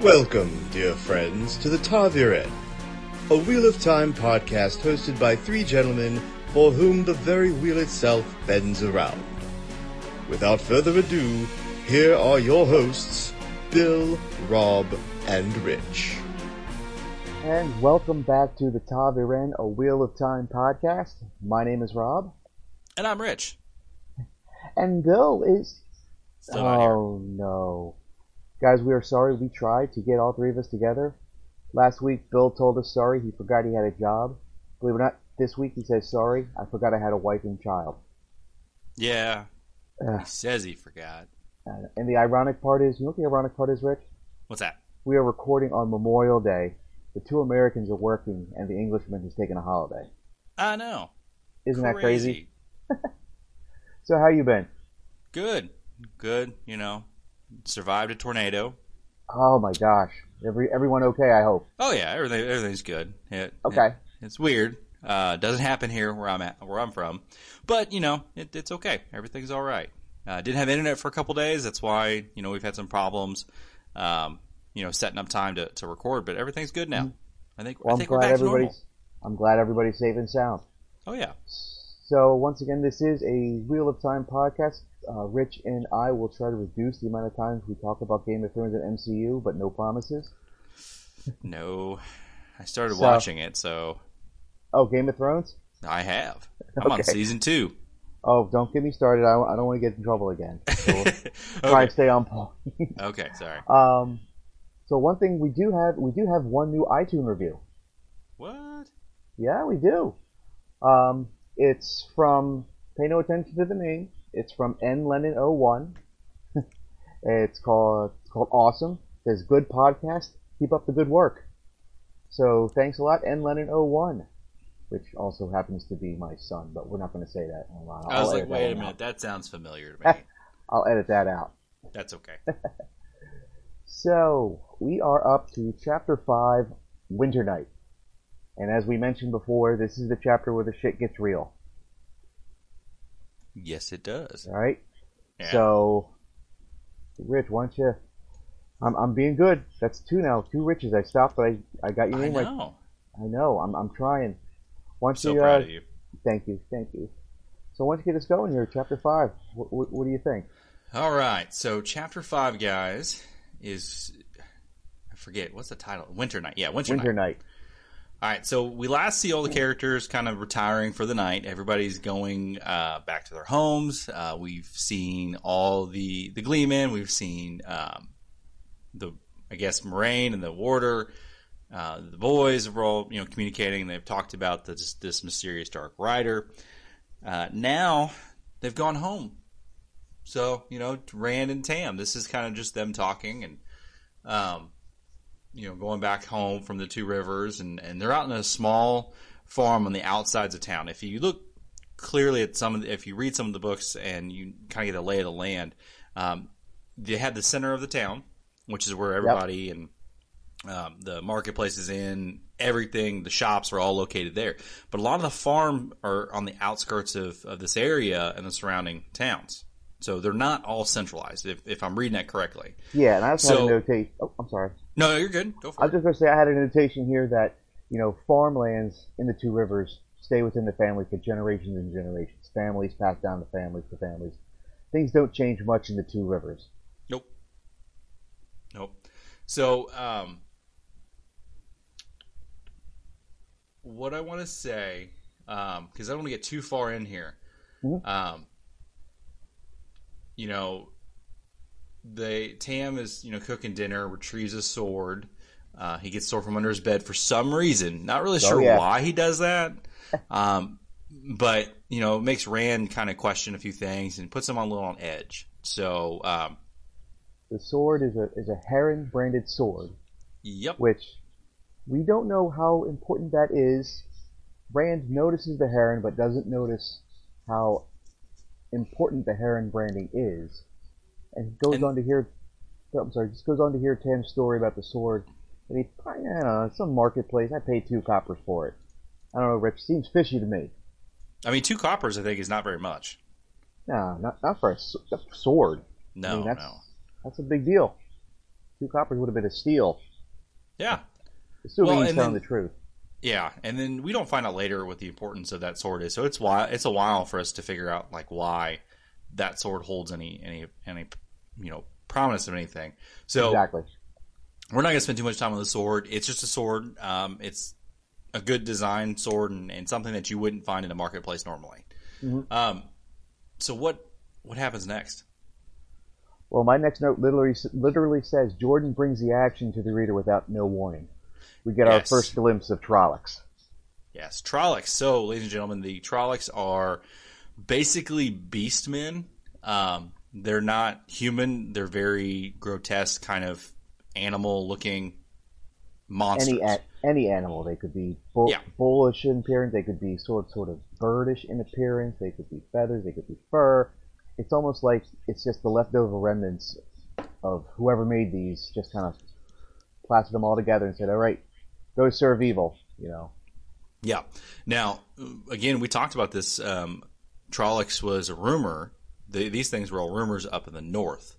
Welcome, dear friends, to the Taviren, a Wheel of Time podcast hosted by three gentlemen for whom the very wheel itself bends around. Without further ado, here are your hosts, Bill, Rob, and Rich. And welcome back to the Taviren, a Wheel of Time podcast. My name is Rob. And I'm Rich. And Bill is. Still not here. oh, no. Guys, we are sorry we tried to get all three of us together. Last week, Bill told us sorry he forgot he had a job. Believe it or not, this week he says sorry, I forgot I had a wife and child. Yeah. Ugh. He says he forgot. Uh, and the ironic part is, you know what the ironic part is, Rich? What's that? We are recording on Memorial Day. The two Americans are working, and the Englishman has taken a holiday. I know. Isn't that crazy? So how you been? Good. Good. You know, survived a tornado. Oh my gosh. Every everyone okay, I hope. Oh yeah, everything everything's good. It, Okay. it- it's weird. Uh, doesn't happen here where I'm at, where I'm from, but you know, it, it's okay. Everything's all right. Uh, didn't have internet for a couple days. That's why you know we've had some problems. Um, you know, setting up time to, to record, but everything's good now. I think Well, I I'm we're glad back to everybody's I'm glad everybody's safe and sound. Oh yeah. So once again, this is a Wheel of Time podcast. Uh, Rich and I will try to reduce the amount of times we talk about Game of Thrones and MCU, but no promises. No, I started So- watching it, so Oh, Game of Thrones? I have. I'm on season two. Oh, don't get me started. I, I don't want to get in trouble again. So we'll try okay. to stay on point. okay, sorry. um, so one thing we do have, we do have one new iTunes review. What? Yeah, we do. Um, it's from, pay no attention to the name, it's from N Lennon 01. it's called, it's called Awesome. It says, good podcast, keep up the good work. So thanks a lot, N Lennon 01. Which also happens to be my son, but we're not going to say that. I'll, I was like, wait a minute, out. that sounds familiar to me. I'll edit that out. That's okay. So, we are up to chapter 5, Winter Night. And as we mentioned before, this is the chapter where the shit gets real. Yes, it does. Alright? Yeah. So, Rich, why don't you. I'm, I'm being good. That's two now. Two Riches. I stopped, but I, I got your I name right. know. I know. I'm, I'm trying. Don't So you, proud uh, of you. Thank you. Thank you. So, why don't you get us going here? Chapter 5. What, what, what do you think? All right, so chapter five, guys, is I forget what's the title. Winter Night. Yeah, Winter, Winter Night. Night. All right, so we last see all the characters kind of retiring for the night. Everybody's going uh, back to their homes. Uh, we've seen all the the Gleemen. We've seen um, the I guess Moiraine and the Warder. Uh, the boys are all you know communicating. They've talked about this this mysterious Dark Rider. Uh, now they've gone home. So you know Rand and Tam. This is kind of just them talking and. Um, you know, going back home from the two rivers, and, and they're out in a small farm on the outsides of town. If you look clearly at some of the, if you read some of the books and you kind of get a lay of the land, um, they had the center of the town, which is where everybody and um, the marketplace is in, everything, the shops are all located there. But a lot of the farm are on the outskirts of, of this area and the surrounding towns. So they're not all centralized, if, if I'm reading that correctly. Yeah, and I also had a notation. Oh, I'm sorry. No, you're good. Go for I it. was just going to say I had a notation here that you know farmlands in the two rivers stay within the family for generations and generations. Families pass down to families to families. Things don't change much in the two rivers. Nope. Nope. So, um, what I want to say, because I don't want to get too far in here, Mhm. um, you know, they Tam is you know cooking dinner, retrieves a sword. Uh, he gets sword from under his bed for some reason. Not really Oh, sure yeah. why he does that. Um, but you know, it makes Rand kind of question a few things and puts him on a little on edge. So, um, The sword is a is a heron branded sword, yep. which we don't know how important that is. Rand notices the heron, but doesn't notice how important the heron branding is, and he goes And- on to hear. I'm sorry, just goes on to hear Tam's story about the sword. And he, I don't know, some marketplace. I paid two coppers for it. I don't know, Rich. Seems fishy to me. I mean, two coppers, I think, is not very much. No, not not for a sword. No, I mean, that's, no. That's a big deal. two coppers would have been a steal. Yeah. Assuming Well, he's telling then- the truth. Yeah, and then we don't find out later what the importance of that sword is. So it's why it's a while for us to figure out like why that sword holds any any any you know prominence of anything. So exactly. we're not going to spend too much time on the sword. It's just a sword. Um, it's a good design sword and, and something that you wouldn't find in a marketplace normally. Mhm. Um, so what what happens next? Well, my next note literally literally says Jordan brings the action to the reader without no warning. We get our first glimpse of Trollocs. Yes, Trollocs. So, ladies and gentlemen, the Trollocs are basically beastmen. Um, they're not human. They're very grotesque, kind of animal-looking monsters. Any a- any animal, they could be bull- Yeah. bullish in appearance. They could be sort sort of birdish in appearance. They could be feathers. They could be fur. It's almost like it's just the leftover remnants of whoever made these. Just kind of plastered them all together and said, "All right, go serve evil." You know. Yeah. Now, again, we talked about this. Um, Trollocs was a rumor. The, these things were all rumors up in the north,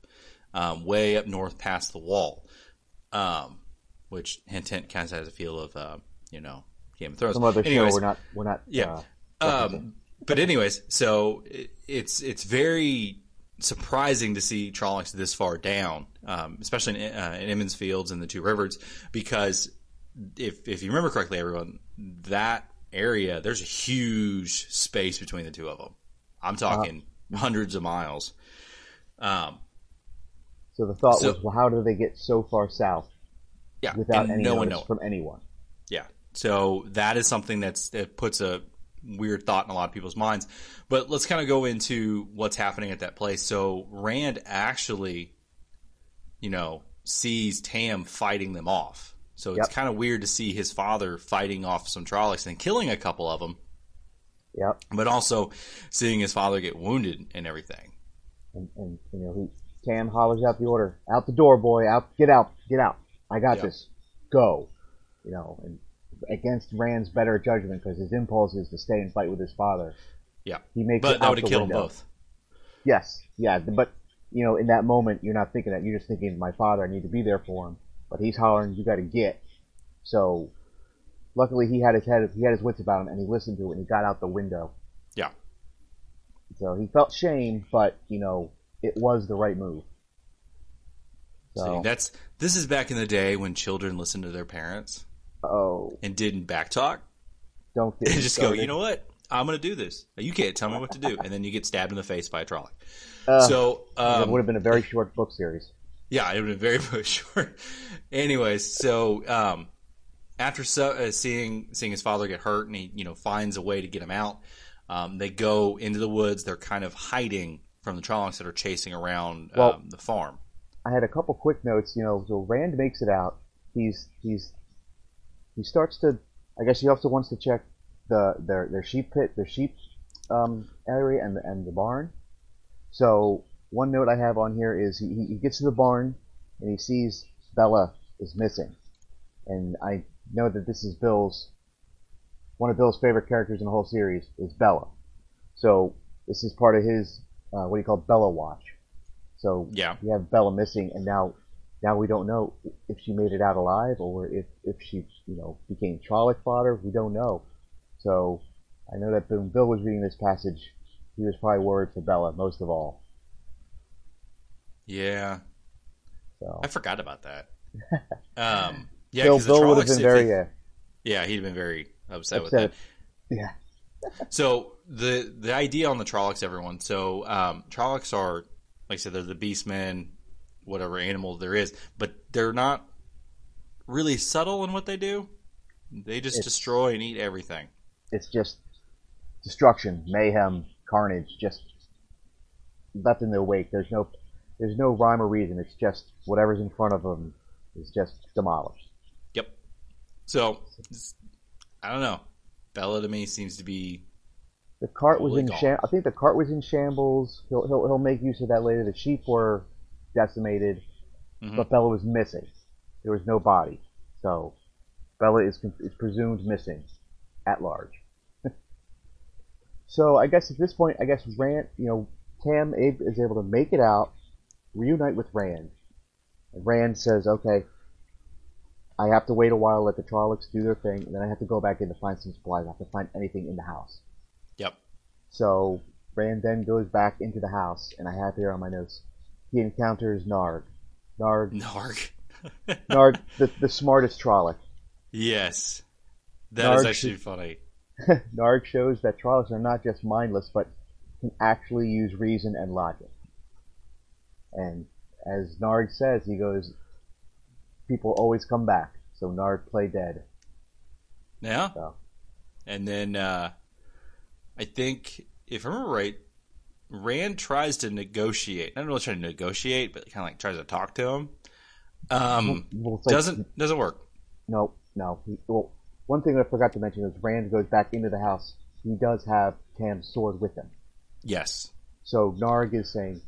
um, way up north past the wall, um, which hint hint kind of has a feel of uh, you know Game of Thrones. Some other Anyways, show we're not we're not. Yeah. Uh, Um, but anyways, so it, it's it's very surprising to see Trollocs this far down, um, especially in, uh, in Emond's Fields and the Two Rivers, because if if you remember correctly, everyone, that area there's a huge space between the two of them. I'm talking hundreds of miles. Um, so the thought So- was, well, how do they get so far south yeah, without any no one notice from anyone? Yeah. So that is something that's that puts a weird thought in a lot of people's minds. But let's kind of go into what's happening at that place. So Rand actually, you know, sees Tam fighting them off. So it's Yep. kind of weird to see his father fighting off some Trollocs and killing a couple of them, Yep. but also seeing his father get wounded and everything. And, and you know, he Tam hollers out the order, "Out the door, boy! Out! Get out! Get out! I got Yeah. this. Go!" You know, and against Rand's better judgment because his impulse is to stay and fight with his father. Yeah. He makes But it that would have killed them both. Yes, yeah, but you know, in that moment, you're not thinking that. You're just thinking, "My father, I need to be there for him." But he's hollering, "You got to get!" So, luckily, he had his head, he had his wits about him, and he listened to it, and he got out the window. Yeah. So he felt shame, but you know, it was the right move. So, See, that's this is back in the day when children listened to their parents oh, and didn't backtalk. don't get and just go, you know what? I'm going to do this. You can't tell me what to do. And then you get stabbed in the face by a Trolloc. Uh, so, it um, would have been a very short book series. Yeah, it would have been very short. Anyways, so um, after so, uh, seeing seeing his father get hurt, and he you know finds a way to get him out, um, they go into the woods. They're kind of hiding from the Trollocs that are chasing around Well- um, the farm. I had a couple quick notes. You know, so Rand makes it out. He's he's he starts to. I guess he also wants to check the their their sheep pit, their sheep um, area, and the, and the barn. So one note I have on here is he, he gets to the barn and he sees Bella is missing, and I know that this is Bill's one of Bill's favorite characters in the whole series is Bella. So this is part of his uh, what do you call Bella Watch. So Yeah. we have Bella missing, and now now we don't know if she made it out alive or if if she you know became Trolloc fodder. We don't know. So I know that when Bill was reading this passage, he was probably worried for Bella most of all. Yeah, So I forgot about that. Um, yeah, Bill, Bill would have been very they- uh, yeah, he'd have been very upset, with that. Yeah, So the the idea on the Trollocs, everyone. So um, Trollocs are, like I said, they're the beastmen, whatever animal there is, but they're not really subtle in what they do. They just It's- destroy and eat everything. it's just destruction, mayhem, carnage, just left in their wake. There's no there's no rhyme or reason. It's just whatever's in front of them is just demolished. Yep. So I don't know. Bella to me seems to be The cart was in sham- I think the cart was in shambles. He'll he'll he'll make use of that later. The sheep were decimated, Mhm. but Bella was missing. There was no body, so Bella is is presumed missing at large. so I guess at this point, I guess Rand, you know, Tam Abe is able to make it out, reunite with Rand, And Rand says, okay, I have to wait a while, let the Trollocs do their thing, and then I have to go back in to find some supplies. I have to find anything in the house. Yep. So Rand then goes back into the house, and I have here on my notes, he encounters Narg. Narg, Narg. Narg, the, the smartest Trolloc. yes. that is Narg actually should- funny. Narg shows that Trollocs are not just mindless, but can actually use reason and logic. And as Narg says, he goes, people always come back, so Narg play dead. Yeah. So And then uh, I think, if I remember right, Rand tries to negotiate. Not really trying to negotiate, but kind of like tries to talk to him. Um, well, like- doesn't doesn't work. No, no. He, well, one thing I forgot to mention is Rand goes back into the house. He does have Tam's sword with him. Yes. So Narg is saying,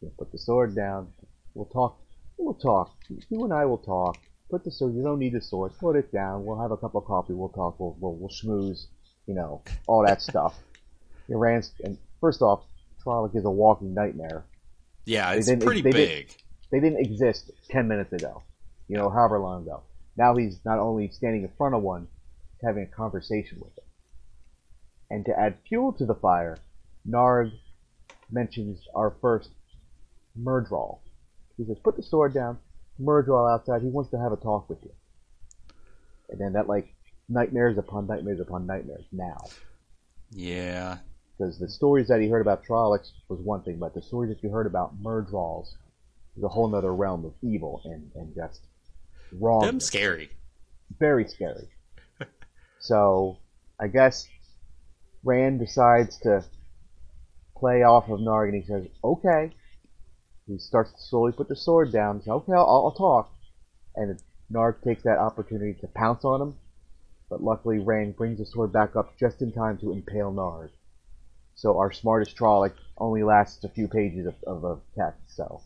"You put the sword down. We'll talk. We'll talk. You and I will talk. Put the sword. You don't need the sword. Put it down. We'll have a cup of coffee. We'll talk. We'll we'll, we'll schmooze. You know all that stuff." Rand's and first off, Trolloc is a walking nightmare. Yeah, it's didn't- pretty they didn't- big. They didn't exist ten minutes ago. You know, however long ago. Now he's not only standing in front of one, having a conversation with it. And to add fuel to the fire, Narg mentions our first Myrddraal. He says, put the sword down, Myrddraal outside, he wants to have a talk with you. And then that, like, nightmares upon nightmares upon nightmares now. Yeah. Because the stories that he heard about Trollocs was one thing, but the stories that you heard about Myrddraals is a whole nother realm of evil and, and just wrong. Them scary. very scary. so, I guess Rand decides to play off of Narg, and he says, "Okay." He starts to slowly put the sword down. Says, "Okay, I'll, I'll talk." And Narg takes that opportunity to pounce on him, but luckily Rand brings the sword back up just in time to impale Narg. So our smartest Trolloc only lasts a few pages of, of, of text. So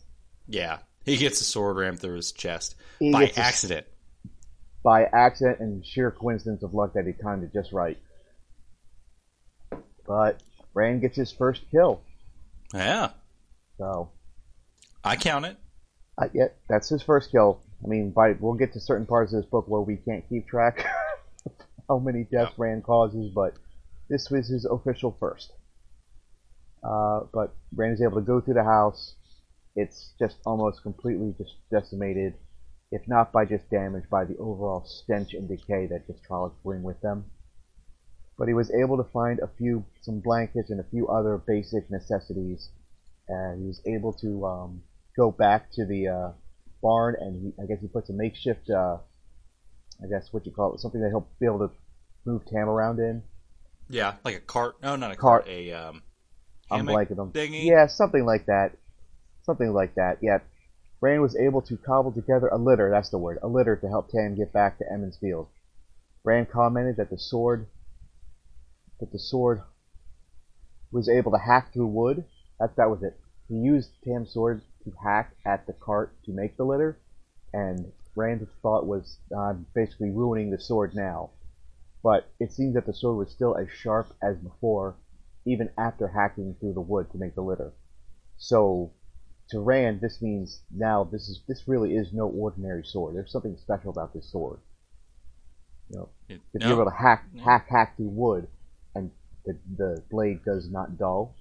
Yeah. He gets a sword rammed through his chest He by gets a- accident. by accident and sheer coincidence of luck that he timed it just right. But Rand gets his first kill. Yeah. So I count it. uh, yeah, that's his first kill. I mean, by we'll get to certain parts of this book where we can't keep track of how many deaths Rand causes, but this was his official first. Uh, but Rand is able to go through the house. It's just almost completely just decimated, if not by just damage, by the overall stench and decay that just Trollocs bring with them. But he was able to find a few, some blankets and a few other basic necessities, and he was able to um, go back to the uh, barn, and he, I guess he puts a makeshift, uh, I guess what you call it, something that he'll be able to move Tam around in. Yeah, like a cart. No, not a Cart. cart. A um, I'm blanking them. thingy. Yeah, something like that. Something like that. Yeah. Rand was able to cobble together a litter, that's the word, a litter to help Tam get back to Emond's Field. Rand commented that the sword that the sword was able to hack through wood. That that was it. He used Tam's sword to hack at the cart to make the litter, and Rand's thought was uh, basically ruining the sword now. But it seems that the sword was still as sharp as before, even after hacking through the wood to make the litter. So, to Rand, this means now this is this really is no ordinary sword. There's something special about this sword. You know, It- if no. you're able to hack No. hack hack through wood, and the the blade does not dull.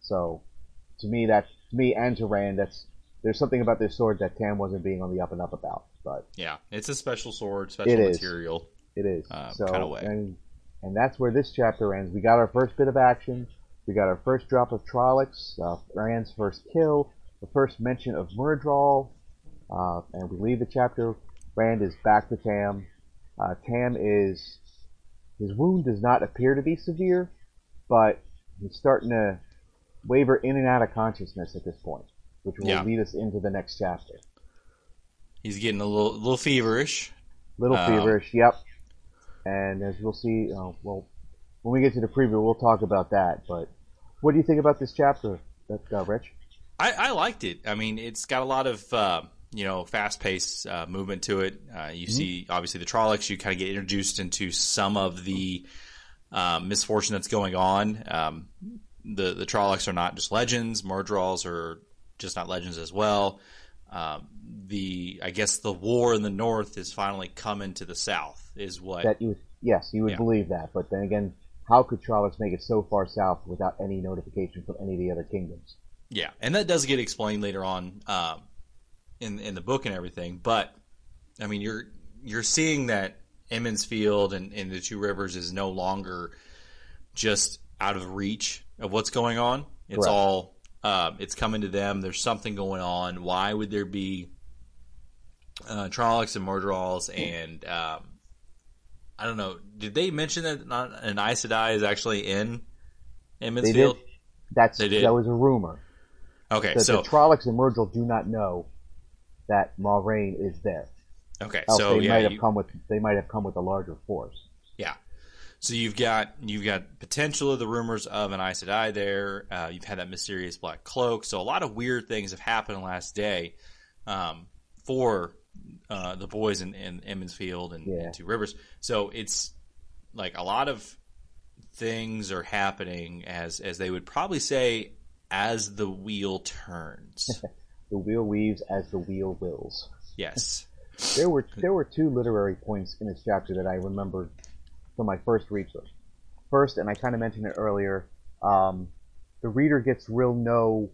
So, to me, that to me and to Rand, that's there's something about this sword that Tam wasn't being on the up and up about, but Yeah, it's a special sword, special It material. it is. Uh, so, kinda way. and and that's where this chapter ends. We got our first bit of action. We got our first drop of Trollocs, uh, Rand's first kill, the first mention of Myrddraal, uh, and we leave the chapter. Rand is back to Tam. Uh, Tam is his wound does not appear to be severe, but he's starting to waver in and out of consciousness at this point, which will Yeah. lead us into the next chapter. He's getting a little little feverish. Little Um, feverish, yep. And as we'll see, uh, well, when we get to the preview, we'll talk about that. But what do you think about this chapter, that uh, Rich? I, I liked it. I mean, it's got a lot of uh, you know fast paced uh, movement to it. Uh, you Mm-hmm. see, obviously, the Trollocs. You kind of get introduced into some of the uh, misfortune that's going on. Um, the the Trollocs are not just legends. Myrddraals are just not legends as well. Um, the I guess the war in the north is finally coming to the south. Is what That you would, yes, you would Yeah. believe that. But then again, how could Trollocs make it so far south without any notification from any of the other kingdoms? Yeah, and that does get explained later on um, in in the book and everything. But I mean, you're you're seeing that Emond's Field and, and the Two Rivers is no longer just out of reach of what's going on. It's Correct. all um, it's coming to them. There's something going on. Why would there be uh, Trollocs and Myrddraals and um, I don't know. Did they mention that not, an Aes Sedai is actually in did. That's that was a rumor. Okay, That so the Trollocs and Myrgil do not know that Moiraine is there. okay, Else so they yeah, might have you- come with they might have come with a larger force. So you've got you've got potential of the rumors of an Aes Sedai there. Uh, you've had that mysterious black cloak. So a lot of weird things have happened in the last day um, for uh, the boys in, in Emond's Field and, Yeah. and Two Rivers. So it's like a lot of things are happening as as they would probably say as the wheel turns. The wheel weaves as the wheel wills. yes. There were there were two literary points in this chapter that I remembered from my first through. First, and I kind of mentioned it earlier, um, the reader gets real no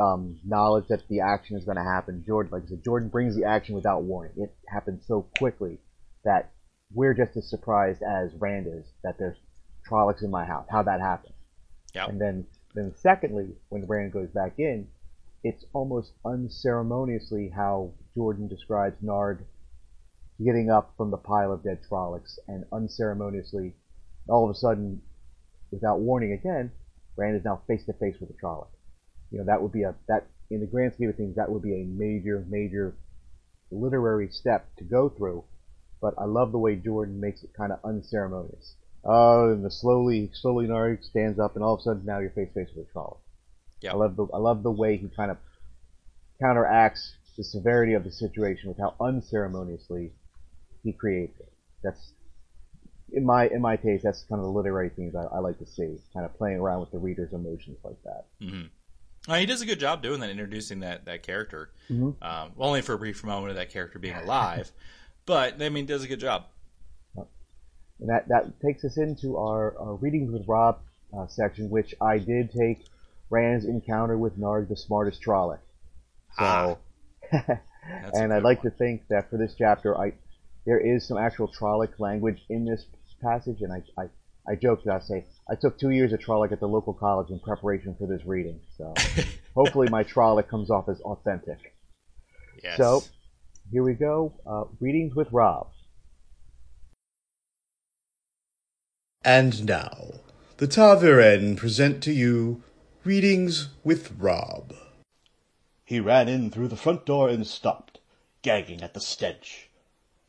um, knowledge that the action is going to happen. Jordan, like I said, Jordan brings the action without warning. It happens so quickly that we're just as surprised as Rand is that there's Trollocs in my house. How that happened. Yep. And then, then secondly, when Rand goes back in, it's almost unceremoniously how Jordan describes Nard getting up from the pile of dead Trollocs, and unceremoniously, all of a sudden, without warning again, Rand is now face to face with a Trolloc. You know, that would be a that in the grand scheme of things, that would be a major, major literary step to go through. But I love the way Jordan makes it kind of unceremonious. Oh, and the slowly, slowly Nard stands up, and all of a sudden now you're face to face with a Trolloc. Yeah. I love the I love the way he kind of counteracts the severity of the situation with how unceremoniously he creates it. That's in my in my taste. That's kind of the literary things I, I like to see, kind of playing around with the reader's emotions like that. Uh, he does a good job doing that, introducing that that character. Mhm. Um, only for a brief moment of that character being alive, but I mean, does a good job. And that that takes us into our, our readings with Rob uh, section, which I did take Rand's encounter with Narg, the smartest Trolloc. Ah, So, That's a and I'd like one. to think that for this chapter, I there is some actual Trolloc language in this passage, and I I, I joked that I say I took two years of Trolloc at the local college in preparation for this reading. So hopefully my Trolloc comes off as authentic. Yes. So here we go. Uh, readings with Rob. And now, the Taviren present to you Readings with Rob. He ran in through the front door and stopped, gagging at the stench.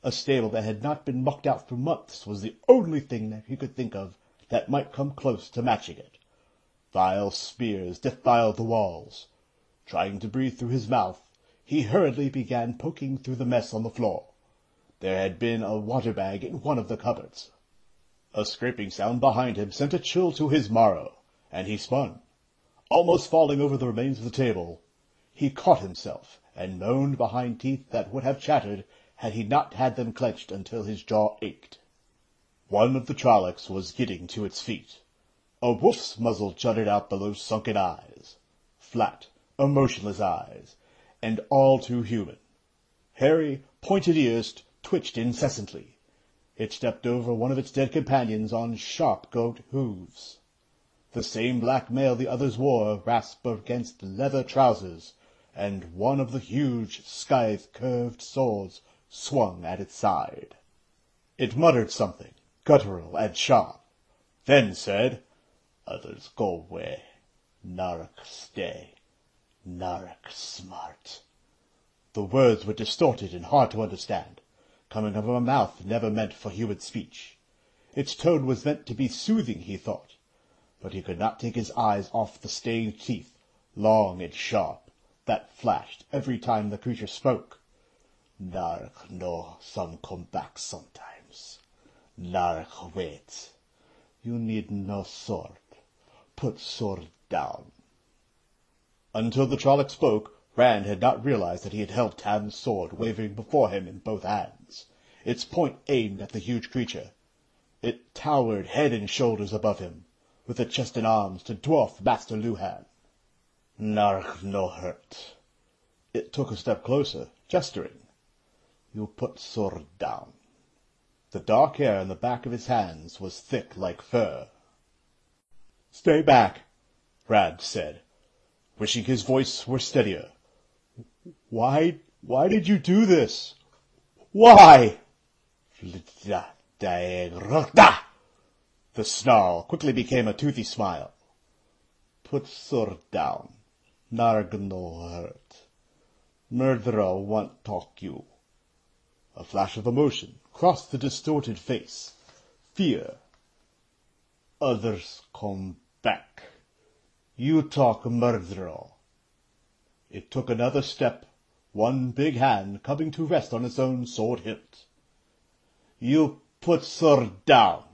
A stable that had not been mucked out for months was the only thing that he could think of that might come close to matching it. Vile spears defiled the walls. Trying to breathe through his mouth, he hurriedly began poking through the mess on the floor. There had been a water bag in one of the cupboards. A scraping sound behind him sent a chill to his marrow, and he spun. Almost falling over the remains of the table, he caught himself and moaned behind teeth that would have chattered had he not had them clenched until his jaw ached. One of the Trollocs was getting to its feet. A wolf's muzzle jutted out below sunken eyes. Flat, emotionless eyes, and all too human. Hairy, pointed ears twitched incessantly. It stepped over one of its dead companions on sharp goat hooves. The same black mail the others wore rasped against leather trousers, and one of the huge, scythe curved swords swung at its side. It muttered something, guttural and sharp, then said, Others go away. Narek stay. Narek smart. The words were distorted and hard to understand, coming from a mouth never meant for human speech. Its tone was meant to be soothing, he thought, but he could not take his eyes off the stained teeth, long and sharp, that flashed every time the creature spoke. Narek know some come back sometimes. Narek wait. You need no sword. Put sword down. Until the Trolloc spoke, Rand had not realized that he had held Tam's sword waving before him in both hands, its point aimed at the huge creature. It towered head and shoulders above him, with the chest and arms to dwarf Master Luhhan. Narg no hurt. It took a step closer, gesturing. You put sword down. The dark hair on the back of his hands was thick like fur. Stay back, Rand said, wishing his voice were steadier. Why, why did you do this? Why? The snarl quickly became a toothy smile. Put sword down. Narg no hurt. Myrddraal want talk you. A flash of emotion crossed the distorted face. Fear. Others come back. You talk Myrddraal. It took another step, one big hand coming to rest on its own sword hilt. You put sword down.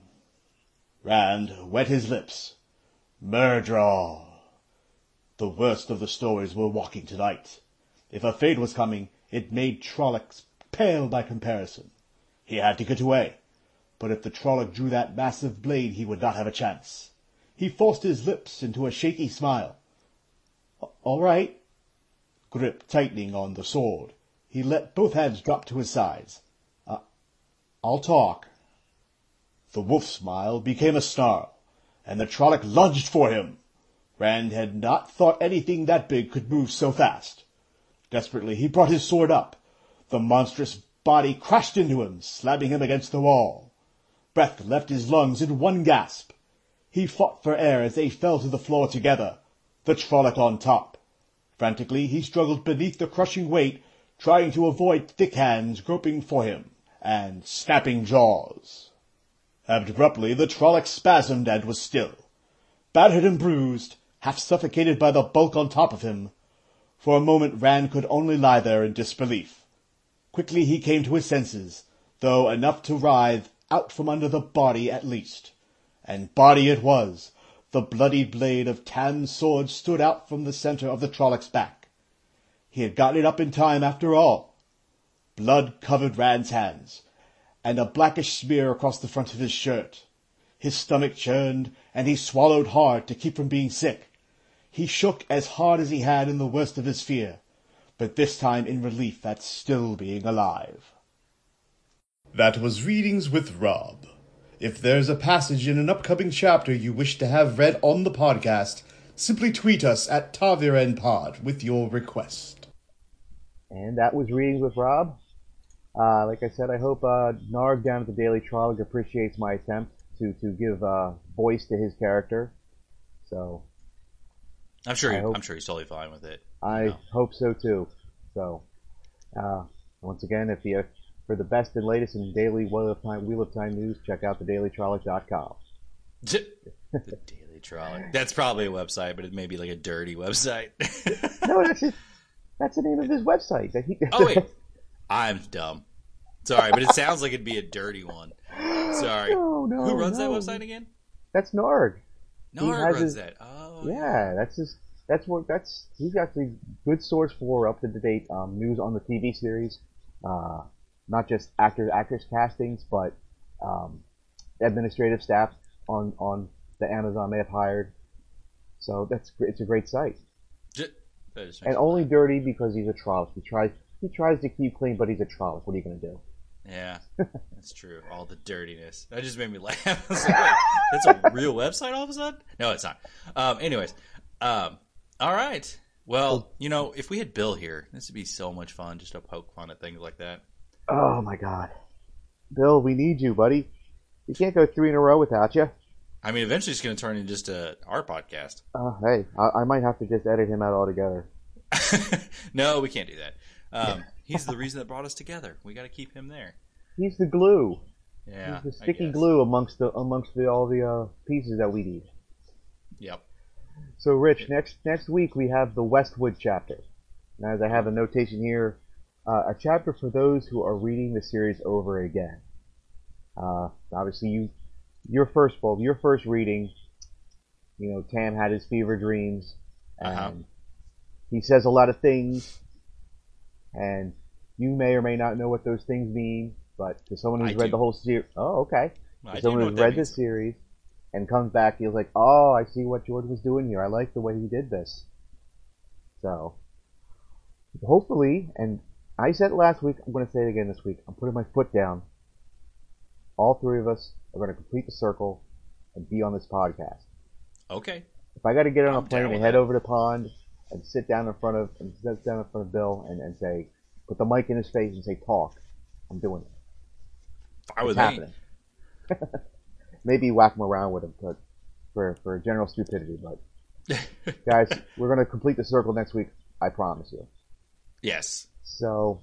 Rand wet his lips. Myrddraal. The worst of the stories were walking tonight. If a Fade was coming, it made Trolloc pale by comparison. He had to get away, but if the Trolloc drew that massive blade he would not have a chance. He forced his lips into a shaky smile. All right. Grip tightening on the sword, he let both hands drop to his sides. I'll talk. The wolf smile became a snarl, and the Trolloc lunged for him. Rand had not thought anything that big could move so fast. Desperately, he brought his sword up. The monstrous body crashed into him, slamming him against the wall. Breath left his lungs in one gasp. He fought for air as they fell to the floor together, the Trolloc on top. Frantically, he struggled beneath the crushing weight, trying to avoid thick hands groping for him, and snapping jaws. Abruptly, the Trolloc spasmed and was still. Battered and bruised, half suffocated by the bulk on top of him. For a moment Rand could only lie there in disbelief. Quickly he came to his senses, though enough to writhe out from under the body at least. And body it was. The bloody blade of Tam's sword stood out from the center of the Trolloc's back. He had gotten it up in time after all. Blood covered Rand's hands, and a blackish smear across the front of his shirt. His stomach churned, and he swallowed hard to keep from being sick. He shook as hard as he had in the worst of his fear, but this time in relief at still being alive. That was Readings with Rob. If there's a passage in an upcoming chapter you wish to have read on the podcast, simply tweet us at TavirenPod with your request. And that was Readings with Rob. Uh, like I said, I hope uh, Narg down at the Daily Trolloc appreciates my attempt to to give uh, voice to his character. So I'm sure. He, hope- I'm sure he's totally fine with it. I No. hope so too. So uh, once again, if you for the best and latest in daily Wheel of Time Wheel of Time news, check out thedailytrolloc.com. the Daily Trolloc. That's probably a website, but it may be like a dirty website. No, that's it. That's the name of his website. That he, oh wait, I'm dumb. Sorry, but it sounds like it'd be a dirty one. Sorry. No, no, Who runs no. that website again? That's Narg. No, He runs his- that. Oh, Yeah, that's his. That's what. That's he's got the good source for up to date um, news on the TV series. Uh, not just actors, actors castings, but um, administrative staff on on the Amazon they have hired. So that's it's a great site, J- that just makes and only dirty because he's a Trolloc. He tries he tries to keep clean, but he's a Trolloc. What are you gonna do? Yeah, that's true. All the dirtiness. That just made me laugh. Like, that's a real website all of a sudden? No, it's not. Um, anyways, um, all right. Well, you know, if we had Bill here, this would be so much fun just to poke fun at things like that. Oh my God, Bill, we need you, buddy. You can't go three in a row without you. I mean, eventually it's going to turn into just a our podcast. Uh, hey, I, I might have to just edit him out altogether. no, we can't do that. Um, he's the reason that brought us together. We got to keep him there. He's the glue. Yeah, He's the sticky glue amongst the amongst the, all the uh, pieces that we need. Yep. So, Rich, next next week we have the Westwood chapter. Now, as I have a notation here, uh, a chapter for those who are reading the series over again. Uh, obviously, you your first well, your first reading. You know, Tam had his fever dreams, and Uh-huh. he says a lot of things, and you may or may not know what those things mean. But to someone who's I read do. the whole series, oh, okay. To someone who's read this series and comes back, he's like, "Oh, I see what George was doing here. I like the way he did this." So, hopefully, and I said it last week. I'm going to say it again this week. I'm putting my foot down. All three of us are going to complete the circle and be on this podcast. Okay. If I got to get on a I'm plane down and head that. over to pond and sit down in front of and sit down in front of Bill and, and say, put the mic in his face and say, "Talk," I'm doing it. With It's happening. Maybe whack him around with him, but for for general stupidity. But guys, we're gonna complete the circle next week. I promise you. yes. So,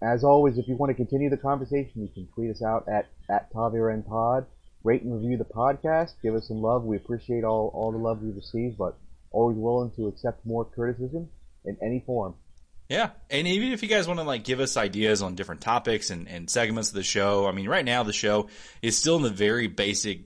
as always, if you want to continue the conversation, you can tweet us out at at TavierN Pod. Rate and review the podcast. Give us some love. We appreciate all all the love we receive, but always willing to accept more criticism in any form. Yeah, and even if you guys want to like give us ideas on different topics and, and segments of the show, I mean, right now the show is still in the very basic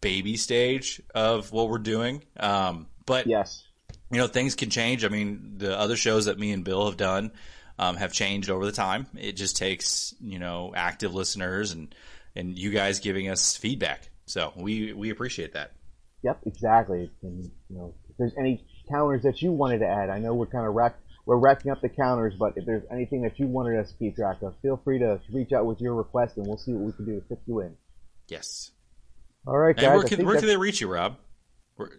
baby stage of what we're doing. Um, but Yes. you know, things can change. I mean, the other shows that me and Bill have done um, have changed over the time. It just takes you know active listeners and and you guys giving us feedback. So we we appreciate that. Yep, exactly. And you know, if there's any counters that you wanted to add, I know we're kind of rack we're racking up the counters, but if there's anything that you wanted us to keep track of, feel free to reach out with your request, and we'll see what we can do to fit you in. Yes. All right, guys. And where can where can they reach you, Rob? Where,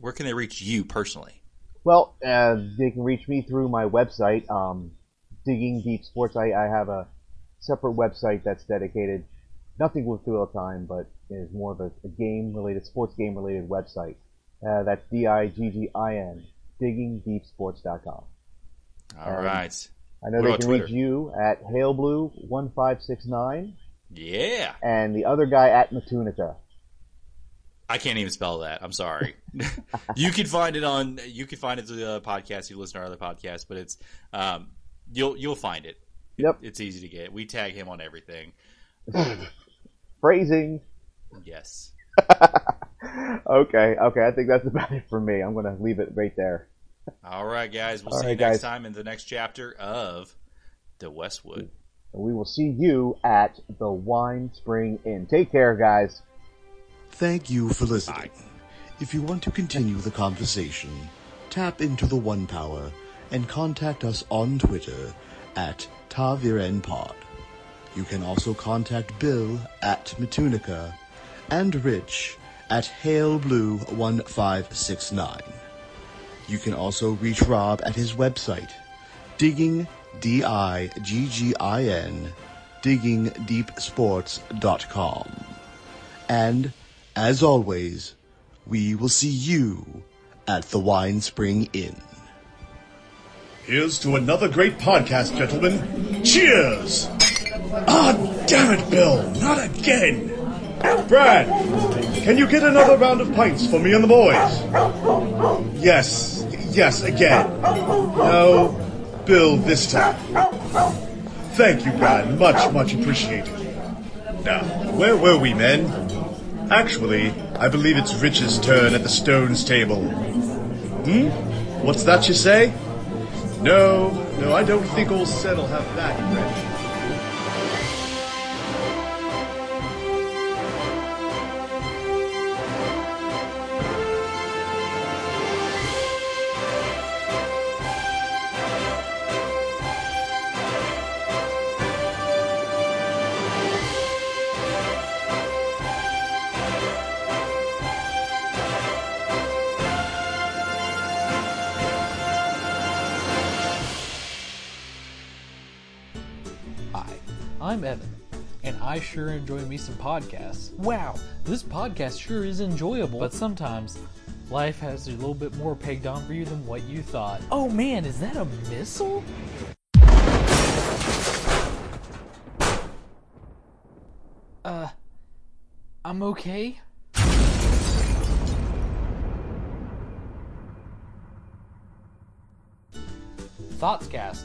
where can they reach you personally? Well, uh, they can reach me through my website, um, Digging Deep Sports. I, I have a separate website that's dedicated, nothing with Wheel of Time, but is more of a, a game related, sports game related website. Uh, that's D I G G I N, diggingdeepsports.com. All Um, right. I know What they can Twitter? reach you at HaleBlue1569 Yeah. and the other guy at Matunica. I can't even spell that. I'm sorry. you can find it on. You can find it through the podcast. You listen to our other podcasts, but it's um, you'll you'll find it. Yep. It's easy to get. We tag him on everything. Phrasing. Yes. okay, okay, I think that's about it for me. I'm going to leave it right there. All right, guys. We'll All see right, you next guys. time in the next chapter of the Westwood. And we will see you at the Winespring Inn. Take care, guys. Thank you for listening. If you want to continue the conversation, tap into the One Power and contact us on Twitter at TavirenPod. You can also contact Bill at Matunica and Rich at HaleBlue1569. You can also reach Rob at his website, digging, D-I-G-G-I-N, diggingdeepsports.com. And, as always, we will see you at the Winespring Inn. Here's to another great podcast, gentlemen. Cheers! Ah, damn it, Bill, not again! Brad, can you get another round of pints for me and the boys? Yes, yes, again. No, Bill this time. Thank you, Brad, much, much appreciated. Now, where were we, men? Actually, I believe it's Rich's turn at the Stones table. Hmm? What's that you say? No, no, I don't think old Sen will have that, Rich. I'm Evan, and I sure enjoy me some podcasts. Wow, this podcast sure is enjoyable, but sometimes life has a little bit more pegged on for you than what you thought. Oh man, is that a missile? Uh, I'm okay. Thoughtscast,